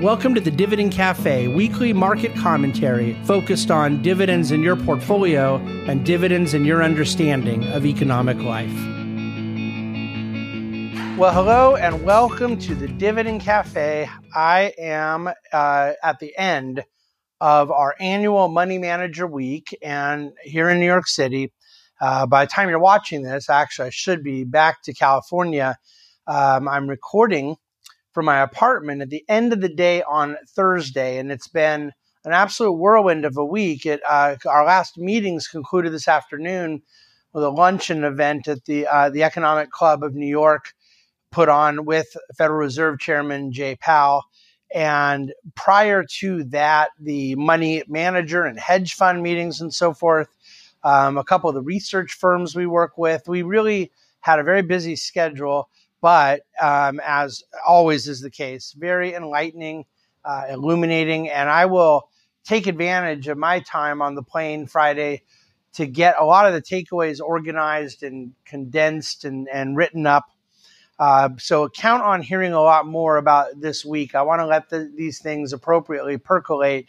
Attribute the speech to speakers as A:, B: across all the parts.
A: Welcome to the Dividend Cafe, weekly market commentary focused on dividends in your portfolio and dividends in your understanding of economic life. Well, hello and welcome to the Dividend Cafe. I am uh, at the end of our annual Money Manager Week, and here in New York City, uh, by the time you're watching this, actually, I should be back to California. Um, I'm recording from my apartment at the end of the day on Thursday, and it's been an absolute whirlwind of a week. It, uh, our last meetings concluded this afternoon with a luncheon event at the uh, the Economic Club of New York, put on with Federal Reserve Chairman Jay Powell. And prior to that, the money manager and hedge fund meetings and so forth. Um, a couple of the research firms we work with. We really had a very busy schedule but um, as always is the case, very enlightening, uh, illuminating, and I will take advantage of my time on the plane Friday to get a lot of the takeaways organized and condensed and, and written up. Uh, so count on hearing a lot more about this week. I want to let the, these things appropriately percolate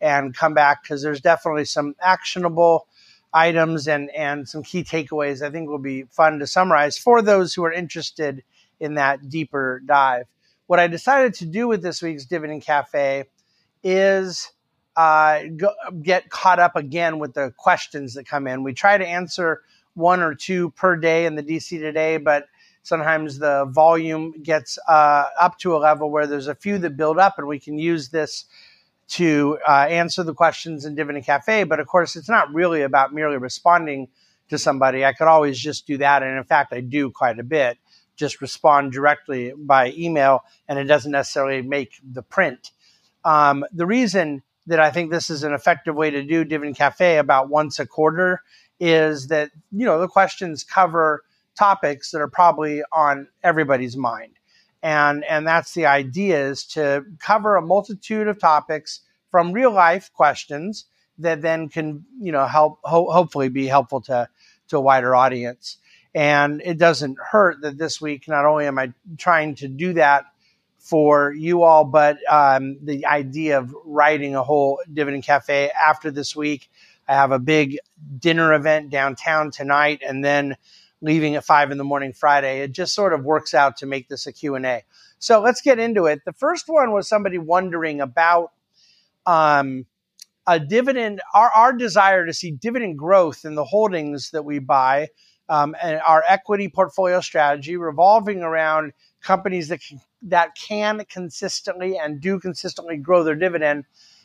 A: and come back because there's definitely some actionable items and, and some key takeaways I think will be fun to summarize for those who are interested in that deeper dive. What I decided to do with this week's Dividend Cafe is uh, go, get caught up again with the questions that come in. We try to answer one or two per day in the DC Today, but sometimes the volume gets uh, up to a level where there's a few that build up, and we can use this to uh, answer the questions in Dividend Cafe. But of course, it's not really about merely responding to somebody. I could always just do that, and in fact, I do quite a bit just respond directly by email and it doesn't necessarily make the print. Um, the reason that I think this is an effective way to do Dividend Cafe about once a quarter is that, you know, the questions cover topics that are probably on everybody's mind. And, and that's the idea is to cover a multitude of topics from real life questions that then can, you know, help, ho- hopefully be helpful to, to a wider audience. And it doesn't hurt that this week, not only am I trying to do that for you all, but um, the idea of writing a whole dividend cafe after this week. I have a big dinner event downtown tonight and then leaving at five in the morning Friday. It just sort of works out to make this a Q&A. So let's get into it. The first one was somebody wondering about um, a dividend, our, our desire to see dividend growth in the holdings that we buy um, and our equity portfolio strategy revolving around companies that can, that can consistently and do consistently grow their dividend,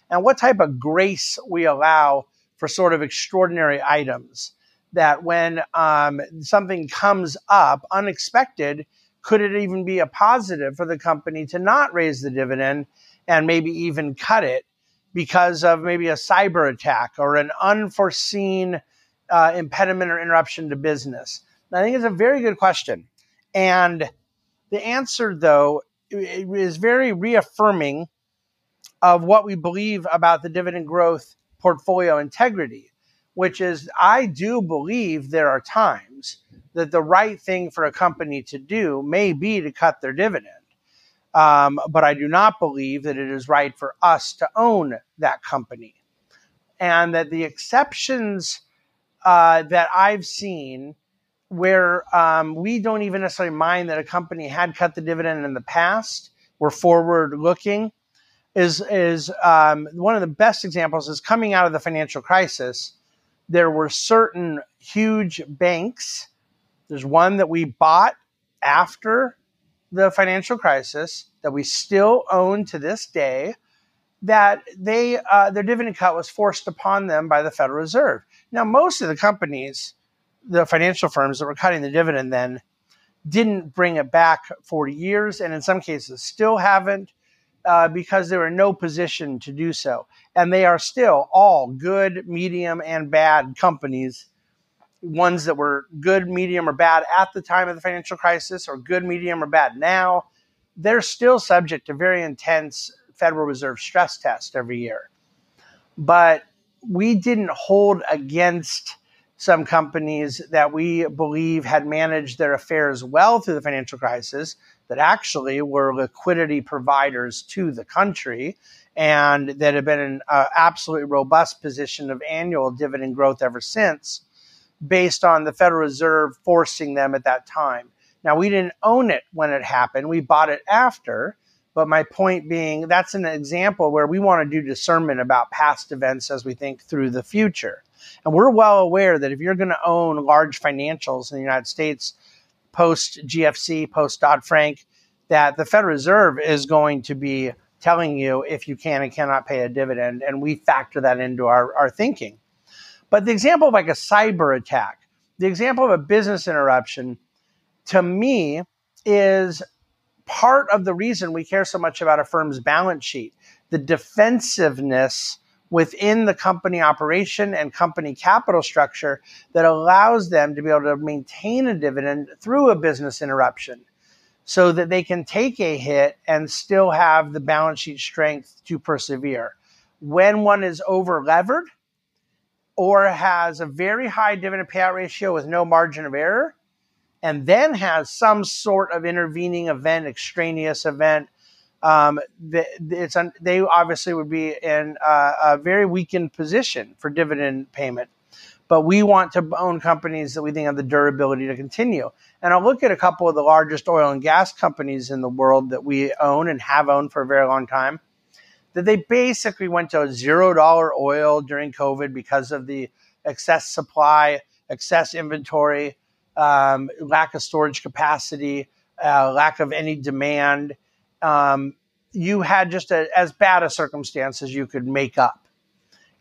A: and what type of grace we allow for sort of extraordinary items. That when um, something comes up unexpected, could it even be a positive for the company to not raise the dividend and maybe even cut it because of maybe a cyber attack or an unforeseen uh, impediment or interruption to business? I think it's a very good question. And the answer, though, is very reaffirming of what we believe about the dividend growth portfolio integrity, which is I do believe there are times that the right thing for a company to do may be to cut their dividend. Um, but I do not believe that it is right for us to own that company. And that the exceptions uh, that I've seen where um, we don't even necessarily mind that a company had cut the dividend in the past. We're forward looking. Is is um, one of the best examples is coming out of the financial crisis. There were certain huge banks. There's one that we bought after the financial crisis that we still own to this day. That they uh, their dividend cut was forced upon them by the Federal Reserve. Now, most of the companies, the financial firms that were cutting the dividend then, didn't bring it back for years, and in some cases still haven't. Uh, because they're in no position to do so. And they are still all good, medium, and bad companies. Ones that were good, medium, or bad at the time of the financial crisis, or good, medium, or bad now. They're still subject to very intense Federal Reserve stress test every year. But we didn't hold against some companies that we believe had managed their affairs well through the financial crisis, that actually were liquidity providers to the country and that have been in an absolutely robust position of annual dividend growth ever since, based on the Federal Reserve forcing them at that time. Now, we didn't own it when it happened, we bought it after. But my point being, that's an example where we want to do discernment about past events as we think through the future. And we're well aware that if you're going to own large financials in the United States post GFC, post Dodd Frank, that the Federal Reserve is going to be telling you if you can and cannot pay a dividend. And we factor that into our, our thinking. But the example of like a cyber attack, the example of a business interruption, to me, is part of the reason we care so much about a firm's balance sheet. The defensiveness within the company operation and company capital structure that allows them to be able to maintain a dividend through a business interruption so that they can take a hit and still have the balance sheet strength to persevere. When one is over levered or has a very high dividend payout ratio with no margin of error, and then has some sort of intervening event, extraneous event, um, it's they obviously would be in a, a very weakened position for dividend payment. But we want to own companies that we think have the durability to continue. And I'll look at a couple of the largest oil and gas companies in the world that we own and have owned for a very long time. That they basically went to zero dollar oil during COVID because of the excess supply, excess inventory, um, lack of storage capacity, uh, lack of any demand, um, you had just a, as bad a circumstance as you could make up.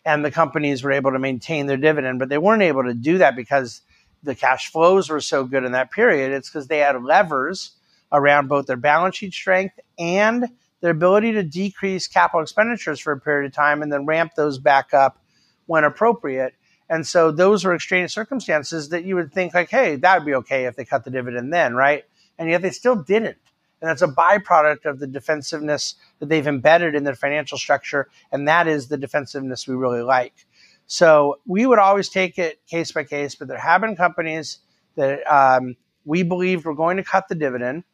A: And the companies were able to maintain their dividend, but they weren't able to do that because the cash flows were so good in that period. It's because they had levers around both their balance sheet strength and their ability to decrease capital expenditures for a period of time and then ramp those back up when appropriate. And so those were extraneous circumstances that you would think like, hey, that would be okay if they cut the dividend then, right? And yet they still didn't. And that's a byproduct of the defensiveness that they've embedded in their financial structure. And that is the defensiveness we really like. So we would always take it case by case, but there have been companies that um, we believed were going to cut the dividend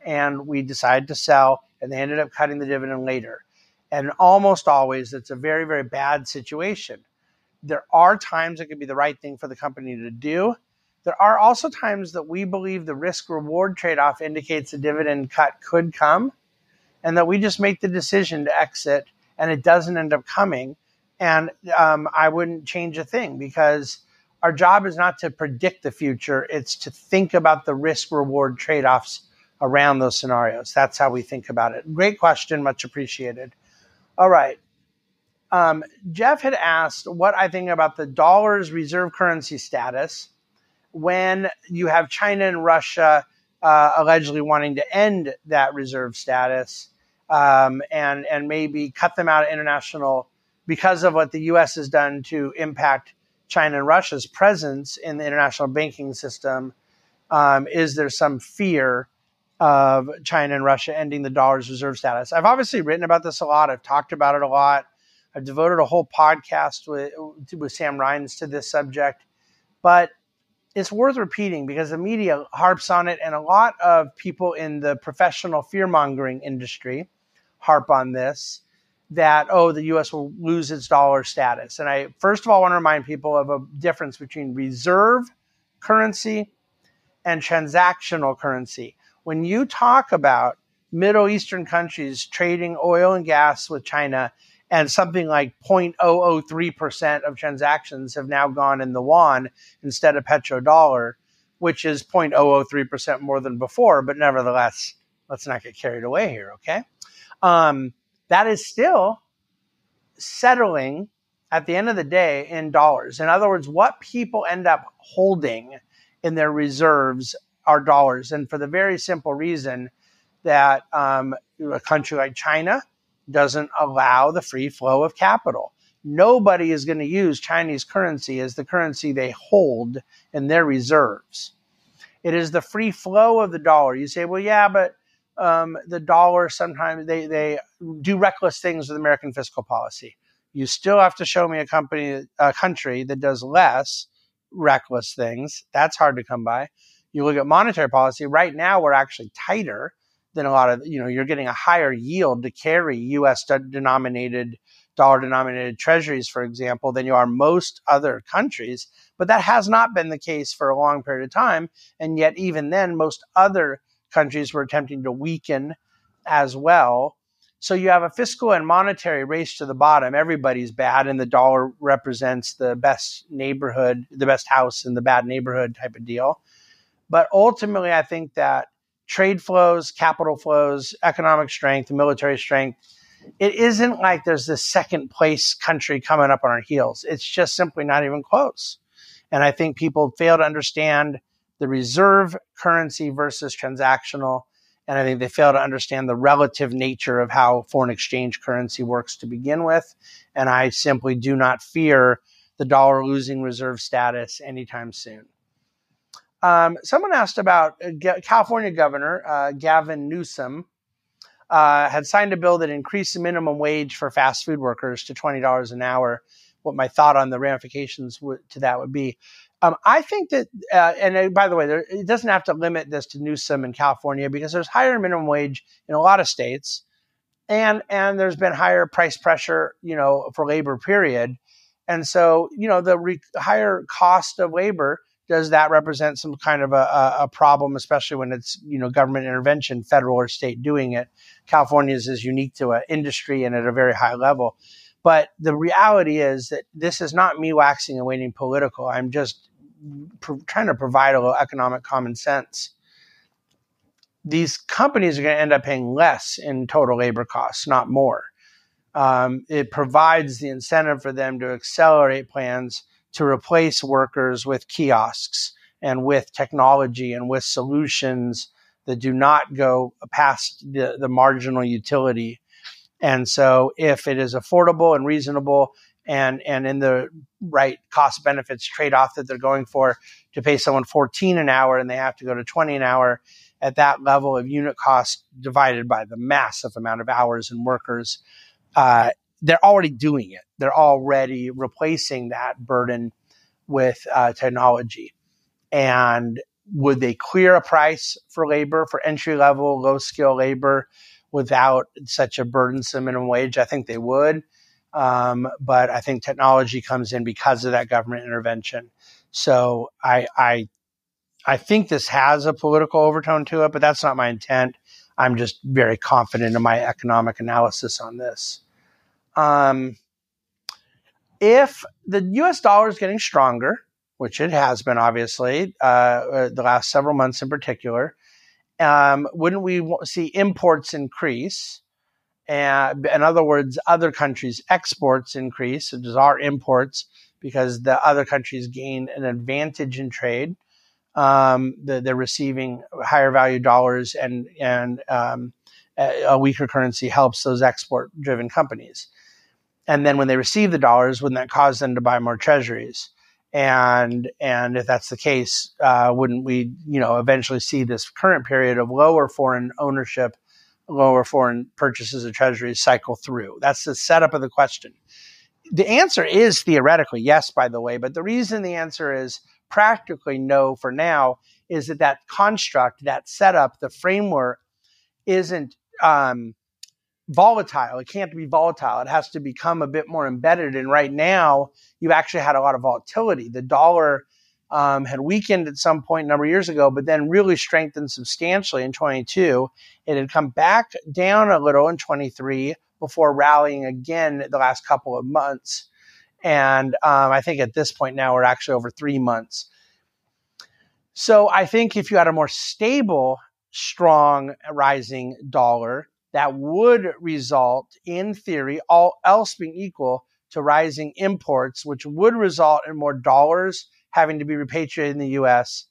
A: and we decided to sell and they ended up cutting the dividend later. And almost always it's a very, very bad situation there are times it could be the right thing for the company to do. There are also times that we believe the risk reward trade off indicates a dividend cut could come and that we just make the decision to exit and it doesn't end up coming. And um, I wouldn't change a thing because our job is not to predict the future, it's to think about the risk reward trade offs around those scenarios. That's how we think about it. Great question, much appreciated. All right. Um, Jeff had asked what I think about the dollar's reserve currency status when you have China and Russia uh, allegedly wanting to end that reserve status um, and and maybe cut them out of international because of what the U.S. has done to impact China and Russia's presence in the international banking system. Um, is there some fear of China and Russia ending the dollar's reserve status? I've obviously written about this a lot. I've talked about it a lot. I've devoted a whole podcast with, with Sam Rines to this subject, but it's worth repeating because the media harps on it, and a lot of people in the professional fear mongering industry harp on this that, oh, the US will lose its dollar status. And I, first of all, want to remind people of a difference between reserve currency and transactional currency. When you talk about Middle Eastern countries trading oil and gas with China, and something like 0.003% of transactions have now gone in the yuan instead of petrodollar, which is 0.003% more than before. But nevertheless, let's not get carried away here, okay? Um, that is still settling at the end of the day in dollars. In other words, what people end up holding in their reserves are dollars. And for the very simple reason that um, a country like China, doesn't allow the free flow of capital. Nobody is going to use Chinese currency as the currency they hold in their reserves. It is the free flow of the dollar. You say, well, yeah, but um, the dollar sometimes they, they do reckless things with American fiscal policy. You still have to show me a company, a country that does less reckless things. That's hard to come by. You look at monetary policy. Right now, we're actually tighter than a lot of, you know, you're getting a higher yield to carry US denominated, dollar denominated treasuries, for example, than you are most other countries. But that has not been the case for a long period of time. And yet, even then, most other countries were attempting to weaken as well. So you have a fiscal and monetary race to the bottom. Everybody's bad, and the dollar represents the best neighborhood, the best house in the bad neighborhood type of deal. But ultimately, I think that trade flows, capital flows, economic strength, military strength, it isn't like there's this second place country coming up on our heels. It's just simply not even close. And I think people fail to understand the reserve currency versus transactional. And I think they fail to understand the relative nature of how foreign exchange currency works to begin with. And I simply do not fear the dollar losing reserve status anytime soon. Um, someone asked about uh, California Governor uh, Gavin Newsom uh, had signed a bill that increased the minimum wage for fast food workers to twenty dollars an hour. What my thought on the ramifications to that would be. Um, I think that, uh, and uh, by the way, there, it doesn't have to limit this to Newsom in California because there's higher minimum wage in a lot of states, and and there's been higher price pressure, you know, for labor. Period, and so you know the re- higher cost of labor does that represent some kind of a, a, problem, especially when it's you know government intervention, federal or state doing it? California's is unique to an industry and at a very high level. But the reality is that this is not me waxing and waning political. I'm just pr- trying to provide a little economic common sense. These companies are going to end up paying less in total labor costs, not more. Um, it provides the incentive for them to accelerate plans to replace workers with kiosks and with technology and with solutions that do not go past the, the marginal utility. And so, if it is affordable and reasonable and, and in the right cost benefits trade off that they're going for to pay someone 14 an hour and they have to go to 20 an hour at that level of unit cost divided by the massive amount of hours and workers, uh, they're already doing it. They're already replacing that burden with uh, technology. And would they clear a price for labor, for entry level, low skill labor without such a burdensome minimum wage? I think they would. Um, but I think technology comes in because of that government intervention. So I, I, I think this has a political overtone to it, but that's not my intent. I'm just very confident in my economic analysis on this. Um, if the US dollar is getting stronger, which it has been obviously, uh, uh, the last several months in particular, um, wouldn't we see imports increase? And in other words, other countries' exports increase, so does our imports, because the other countries gain an advantage in trade. Um, the, they're receiving higher value dollars, and and um, a weaker currency helps those export-driven companies and then when they receive the dollars, wouldn't that cause them to buy more treasuries? And and if that's the case, uh, wouldn't we, you know, eventually see this current period of lower foreign ownership, lower foreign purchases of treasuries cycle through? That's the setup of the question. The answer is theoretically yes, by the way, but the reason the answer is practically no for now is that that construct, that setup, the framework isn't um, volatile. It can't be volatile. It has to become a bit more embedded. And right now, you've actually had a lot of volatility. The dollar um, had weakened at some point a number of years ago, but then really strengthened substantially in 22. It had come back down a little in 23 before rallying again the last couple of months. And um, I think at this point now, we're actually over three months. So I think if you had a more stable, strong rising dollar, that would result, in theory, all else being equal, to rising imports, which would result in more dollars having to be repatriated in the US.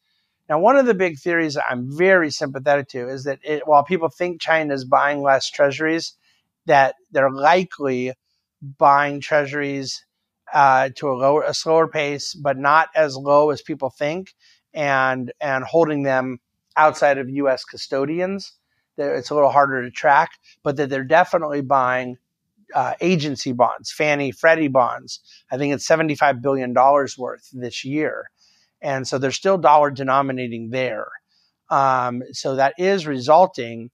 A: Now, one of the big theories I'm very sympathetic to is that it, while people think China is buying less treasuries, that they're likely buying treasuries uh, to a lower, a slower pace, but not as low as people think, and and holding them outside of U.S. custodians it's a little harder to track, but that they're definitely buying uh, agency bonds, Fannie, Freddie bonds. I think it's $75 billion worth this year. And so they're still dollar denominating there. Um, so that is resulting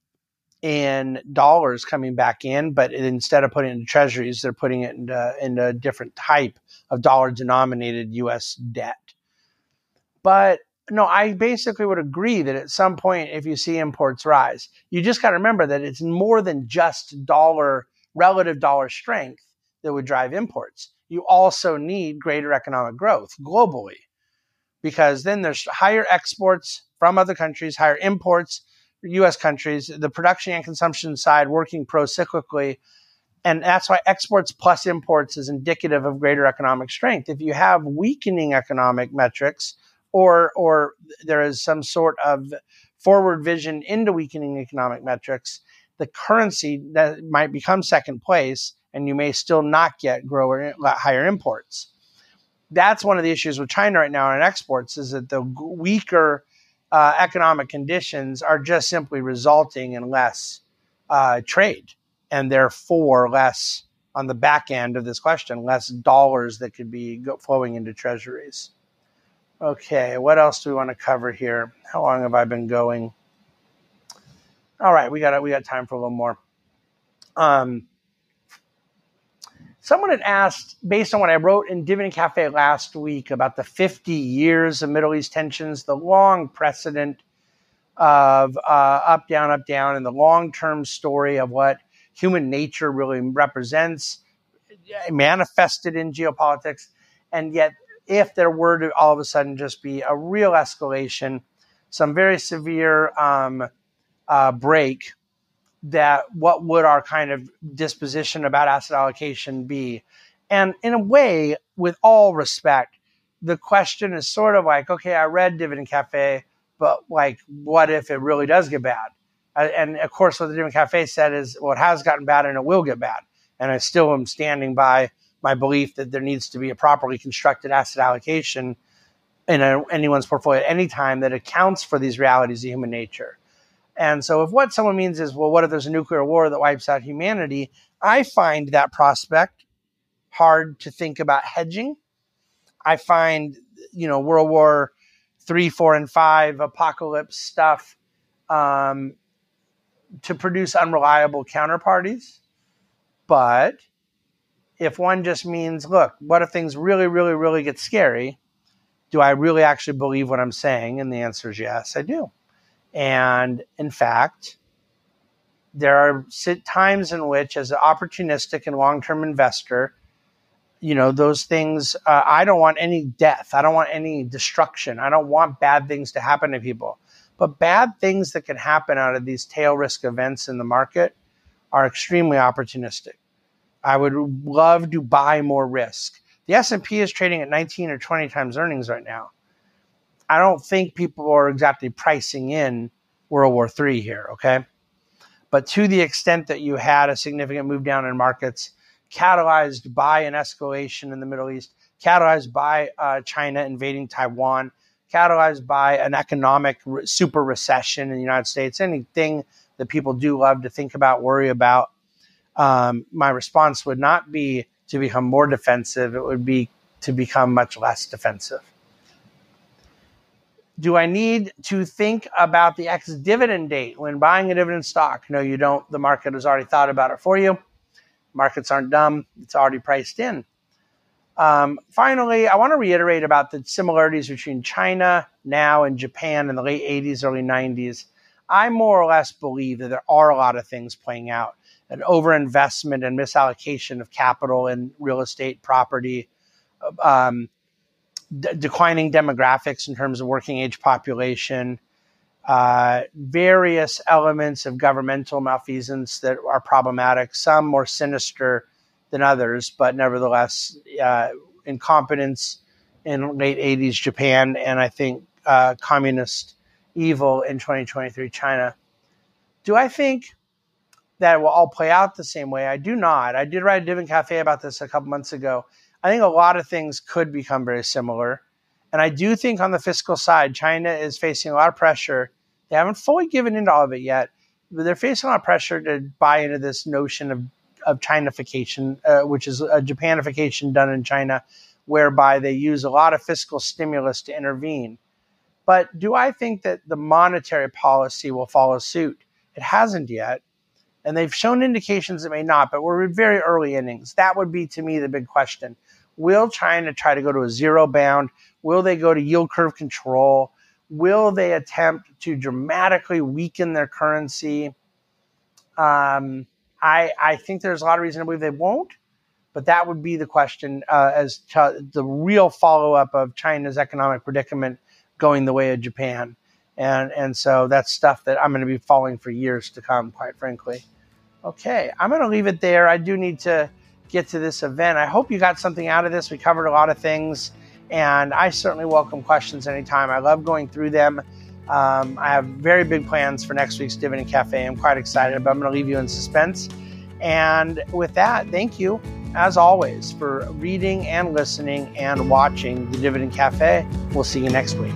A: in dollars coming back in, but instead of putting it into treasuries, they're putting it into, into a different type of dollar denominated US debt. But no, I basically would agree that at some point, if you see imports rise, you just got to remember that it's more than just dollar, relative dollar strength that would drive imports. You also need greater economic growth globally because then there's higher exports from other countries, higher imports, US countries, the production and consumption side working pro cyclically. And that's why exports plus imports is indicative of greater economic strength. If you have weakening economic metrics, or or there is some sort of forward vision into weakening economic metrics, the currency that might become second place, and you may still not get grower higher imports. That's one of the issues with China right now in exports is that the weaker uh, economic conditions are just simply resulting in less uh, trade, and therefore less on the back end of this question, less dollars that could be flowing into treasuries. Okay, what else do we want to cover here? How long have I been going? All right, we got we got time for a little more. Um, someone had asked, based on what I wrote in Dividend Cafe last week about the 50 years of Middle East tensions, the long precedent of uh, up, down, up, down, and the long term story of what human nature really represents, manifested in geopolitics, and yet if there were to all of a sudden just be a real escalation, some very severe um, uh, break, that what would our kind of disposition about asset allocation be? And in a way, with all respect, the question is sort of like, okay, I read Dividend Cafe, but like, what if it really does get bad? And of course, what the Dividend Cafe said is, well, it has gotten bad and it will get bad. And I still am standing by my belief that there needs to be a properly constructed asset allocation in a, anyone's portfolio at any time that accounts for these realities of human nature. And so, if what someone means is, well, what if there's a nuclear war that wipes out humanity? I find that prospect hard to think about hedging. I find, you know, World War three, four, and five apocalypse stuff um, to produce unreliable counterparties. But if one just means, look, what if things really, really, really get scary? Do I really actually believe what I'm saying? And the answer is yes, I do. And in fact, there are times in which, as an opportunistic and long term investor, you know, those things, uh, I don't want any death. I don't want any destruction. I don't want bad things to happen to people. But bad things that can happen out of these tail risk events in the market are extremely opportunistic. I would love to buy more risk. The S&P is trading at 19 or 20 times earnings right now. I don't think people are exactly pricing in World War III here, okay? But to the extent that you had a significant move down in markets catalyzed by an escalation in the Middle East, catalyzed by uh, China invading Taiwan, catalyzed by an economic re- super recession in the United States, anything that people do love to think about, worry about, um, my response would not be to become more defensive, it would be to become much less defensive. Do I need to think about the ex dividend date when buying a dividend stock? No, you don't. The market has already thought about it for you. Markets aren't dumb, it's already priced in. Um, finally, I want to reiterate about the similarities between China now and Japan in the late 80s, early 90s. I more or less believe that there are a lot of things playing out an overinvestment and misallocation of capital in real estate property, um, d- declining demographics in terms of working age population, uh, various elements of governmental malfeasance that are problematic, some more sinister than others, but nevertheless, uh, incompetence in late 80s Japan, and I think uh, communist evil in 2023 China. Do I think that will all play out the same way. I do not. I did write a Dividend Cafe about this a couple months ago. I think a lot of things could become very similar. And I do think on the fiscal side, China is facing a lot of pressure. They haven't fully given into all of it yet, but they're facing a lot of pressure to buy into this notion of, of Chinafication, uh, which is a Japanification done in China, whereby they use a lot of fiscal stimulus to intervene. But do I think that the monetary policy will follow suit? It hasn't yet And they've shown indications it may not, but we're in very early innings. That would be, to me, the big question. Will China try to go to a zero bound? Will they go to yield curve control? Will they attempt to dramatically weaken their currency? Um, I, I think there's a lot of reason to believe they won't, but that would be the question uh, as to the real follow up of China's economic predicament going the way of Japan. And, and so that's stuff that I'm going to be following for years to come, quite frankly. Okay, I'm going to leave it there. I do need to get to this event. I hope you got something out of this. We covered a lot of things, and I certainly welcome questions anytime. I love going through them. Um, I have very big plans for next week's Dividend Cafe. I'm quite excited, but I'm going to leave you in suspense. And with that, thank you, as always, for reading and listening and watching the Dividend Cafe. We'll see you next week.